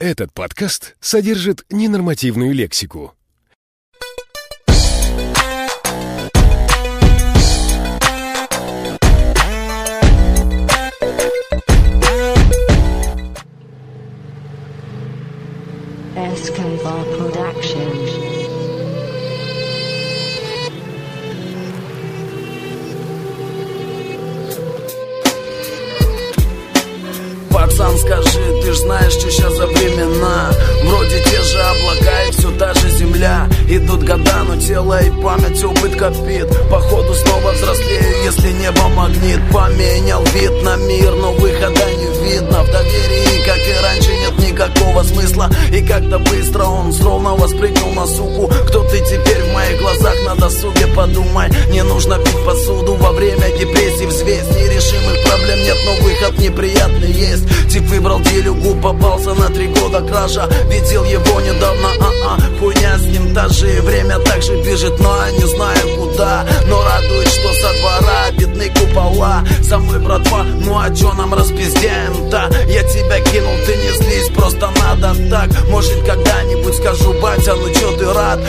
Этот подкаст содержит ненормативную лексику. Escobar Production. Пацан, скажи, ты ж знаешь, что сейчас за времена. Вроде те же облака и все та же земля. Идут года, но тело и память опыт копит Походу снова взрослею, если небо магнит. Поменял вид на мир, но выхода не видно. В доверии, как и раньше, нет никакого смысла. И как-то быстро он словно воспрыгнул на суку. Кто ты теперь в моих глазах на досуге, подумай Не нужно пить посуду. Во время депрессии Взвесь нерешимых проблем нет, но выход неприятный есть. Тип выбрал делюгу, попался на три года кража. Видел его недавно, а-а, хуйня с ним та же. Время так же бежит, но я не знаю куда. Но радует, что со двора видны купола. Со братва, ну а чё нам распиздяем-то? Я тебя кинул, ты не злись, просто надо так. Может когда-нибудь скажу, батя, ну чё ты рад?